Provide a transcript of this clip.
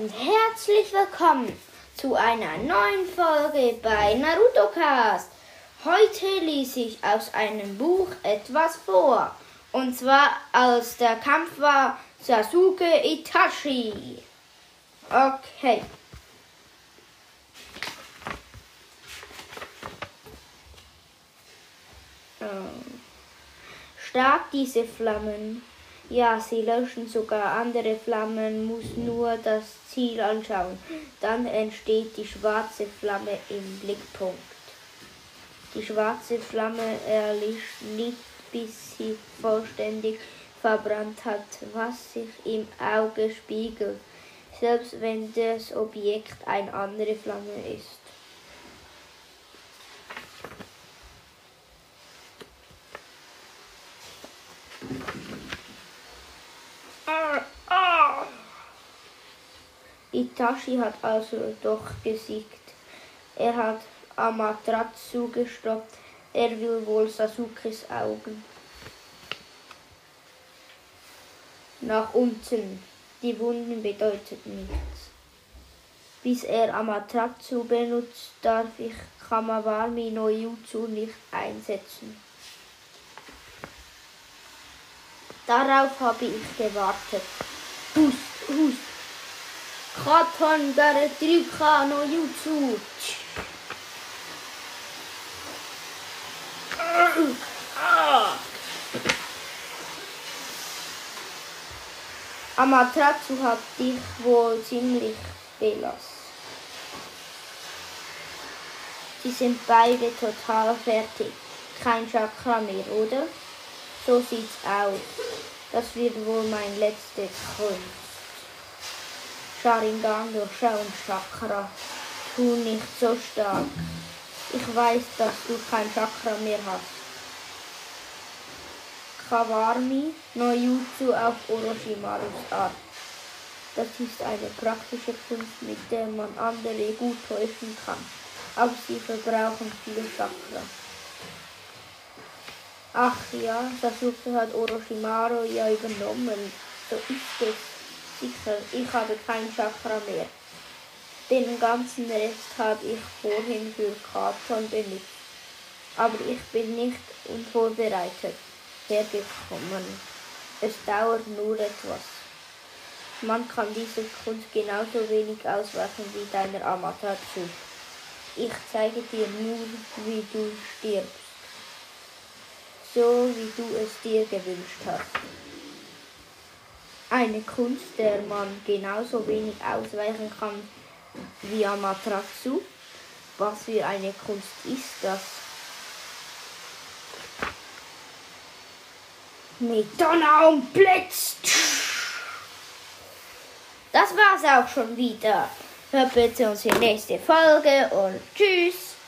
und herzlich willkommen zu einer neuen Folge bei Naruto Cast. Heute lese ich aus einem Buch etwas vor. Und zwar als der Kampf war Sasuke Itachi. Okay. Ähm, Stark diese Flammen. Ja, sie löschen sogar andere Flammen, muss nur das Ziel anschauen. Dann entsteht die schwarze Flamme im Blickpunkt. Die schwarze Flamme erlischt nicht, bis sie vollständig verbrannt hat, was sich im Auge spiegelt, selbst wenn das Objekt eine andere Flamme ist. Itachi hat also doch gesiegt. Er hat Amaterasu gestoppt. Er will wohl Sasukes Augen. Nach unten. Die Wunden bedeuten nichts. Bis er Amaterasu benutzt, darf ich Kamawami no Jutsu nicht einsetzen. Darauf habe ich gewartet. Hust, hust. Katon Garetryka no Jutsu. Amaterasu hat dich wohl ziemlich belassen. Sie sind beide total fertig. Kein Chakra mehr, oder? So sieht's aus. Das wird wohl mein letzter Kunst. Sharingan durchschauen Chakra. Tu nicht so stark. Ich weiß, dass du kein Chakra mehr hast. Kawarmi no Jutsu auf Orochimarus Art. Das ist eine praktische Kunst, mit der man andere gut täuschen kann. Aber sie verbrauchen viel Chakra. Ach ja, Sasuke hat Orochimaru ja übernommen. So ist es. Sicher, ich habe kein Chakra mehr. Den ganzen Rest habe ich vorhin für Katon benutzt. Aber ich bin nicht unvorbereitet hergekommen. Es dauert nur etwas. Man kann diese Kunst genauso wenig ausweichen wie deiner Amaterasu. Ich zeige dir nur, wie du stirbst so wie du es dir gewünscht hast. Eine Kunst, der man genauso wenig ausweichen kann wie Amaterasu. Was für eine Kunst ist das? Mit Donner und Blitz. Das war's auch schon wieder. Hört bitte unsere nächste Folge und tschüss.